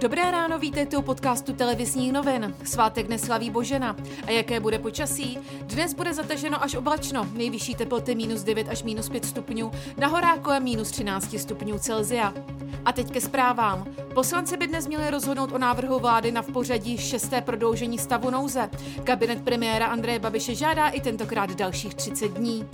Dobré ráno, vítejte u podcastu televizních novin. Svátek neslaví Božena. A jaké bude počasí? Dnes bude zataženo až oblačno. Nejvyšší teploty minus 9 až minus 5 stupňů, na kolem minus 13 stupňů Celzia. A teď ke zprávám. Poslanci by dnes měli rozhodnout o návrhu vlády na v pořadí šesté prodloužení stavu nouze. Kabinet premiéra Andreje Babiše žádá i tentokrát dalších 30 dní.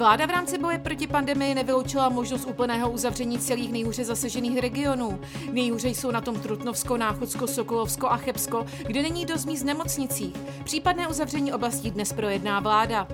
Vláda v rámci boje proti pandemii nevyloučila možnost úplného uzavření celých nejhůře zasažených regionů. Nejhůře jsou na tom Trutnovsko, Náchodsko, Sokolovsko a Chebsko, kde není dost míst nemocnicích. Případné uzavření oblastí dnes projedná vláda.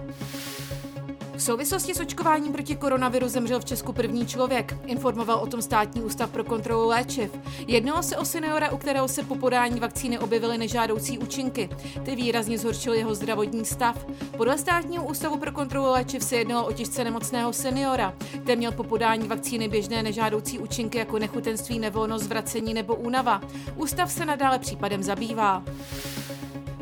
Souvislosti s očkováním proti koronaviru zemřel v Česku první člověk, informoval o tom státní ústav pro kontrolu léčiv. Jednalo se o seniora, u kterého se po podání vakcíny objevily nežádoucí účinky. Ty výrazně zhoršily jeho zdravotní stav. Podle státního ústavu pro kontrolu léčiv se jednalo o těžce nemocného seniora, který měl po podání vakcíny běžné nežádoucí účinky jako nechutenství, nevolnost, zvracení nebo únava. Ústav se nadále případem zabývá.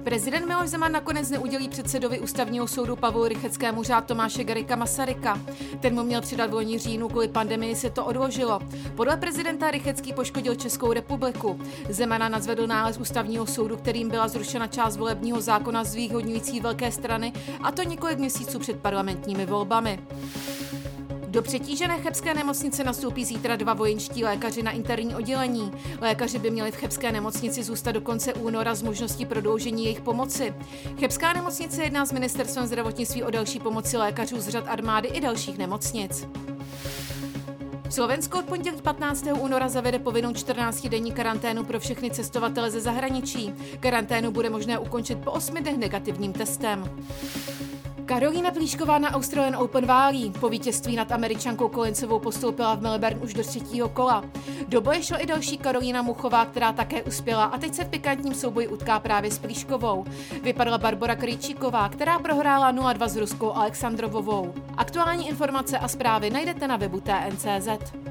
Prezident Miloš Zeman nakonec neudělí předsedovi ústavního soudu Pavlu Rycheckému řád Tomáše Garika Masaryka. Ten mu měl přidat v loni říjnu, kvůli pandemii se to odložilo. Podle prezidenta Rychecký poškodil Českou republiku. Zemana nazvedl nález ústavního soudu, kterým byla zrušena část volebního zákona zvýhodňující velké strany, a to několik měsíců před parlamentními volbami. Do přetížené chebské nemocnice nastoupí zítra dva vojenští lékaři na interní oddělení. Lékaři by měli v chebské nemocnici zůstat do konce února s možností prodloužení jejich pomoci. Chebská nemocnice jedná s ministerstvem zdravotnictví o další pomoci lékařů z řad armády i dalších nemocnic. Slovensko od pondělí 15. února zavede povinnou 14-denní karanténu pro všechny cestovatele ze zahraničí. Karanténu bude možné ukončit po 8 dnech negativním testem. Karolína Plíšková na Australian Open válí. Po vítězství nad američankou Kolincovou postoupila v Melbourne už do třetího kola. Do boje šla i další Karolína Muchová, která také uspěla a teď se v pikantním souboji utká právě s Plíškovou. Vypadla Barbara Krejčíková, která prohrála 0-2 s ruskou Alexandrovovou. Aktuální informace a zprávy najdete na webu TNCZ.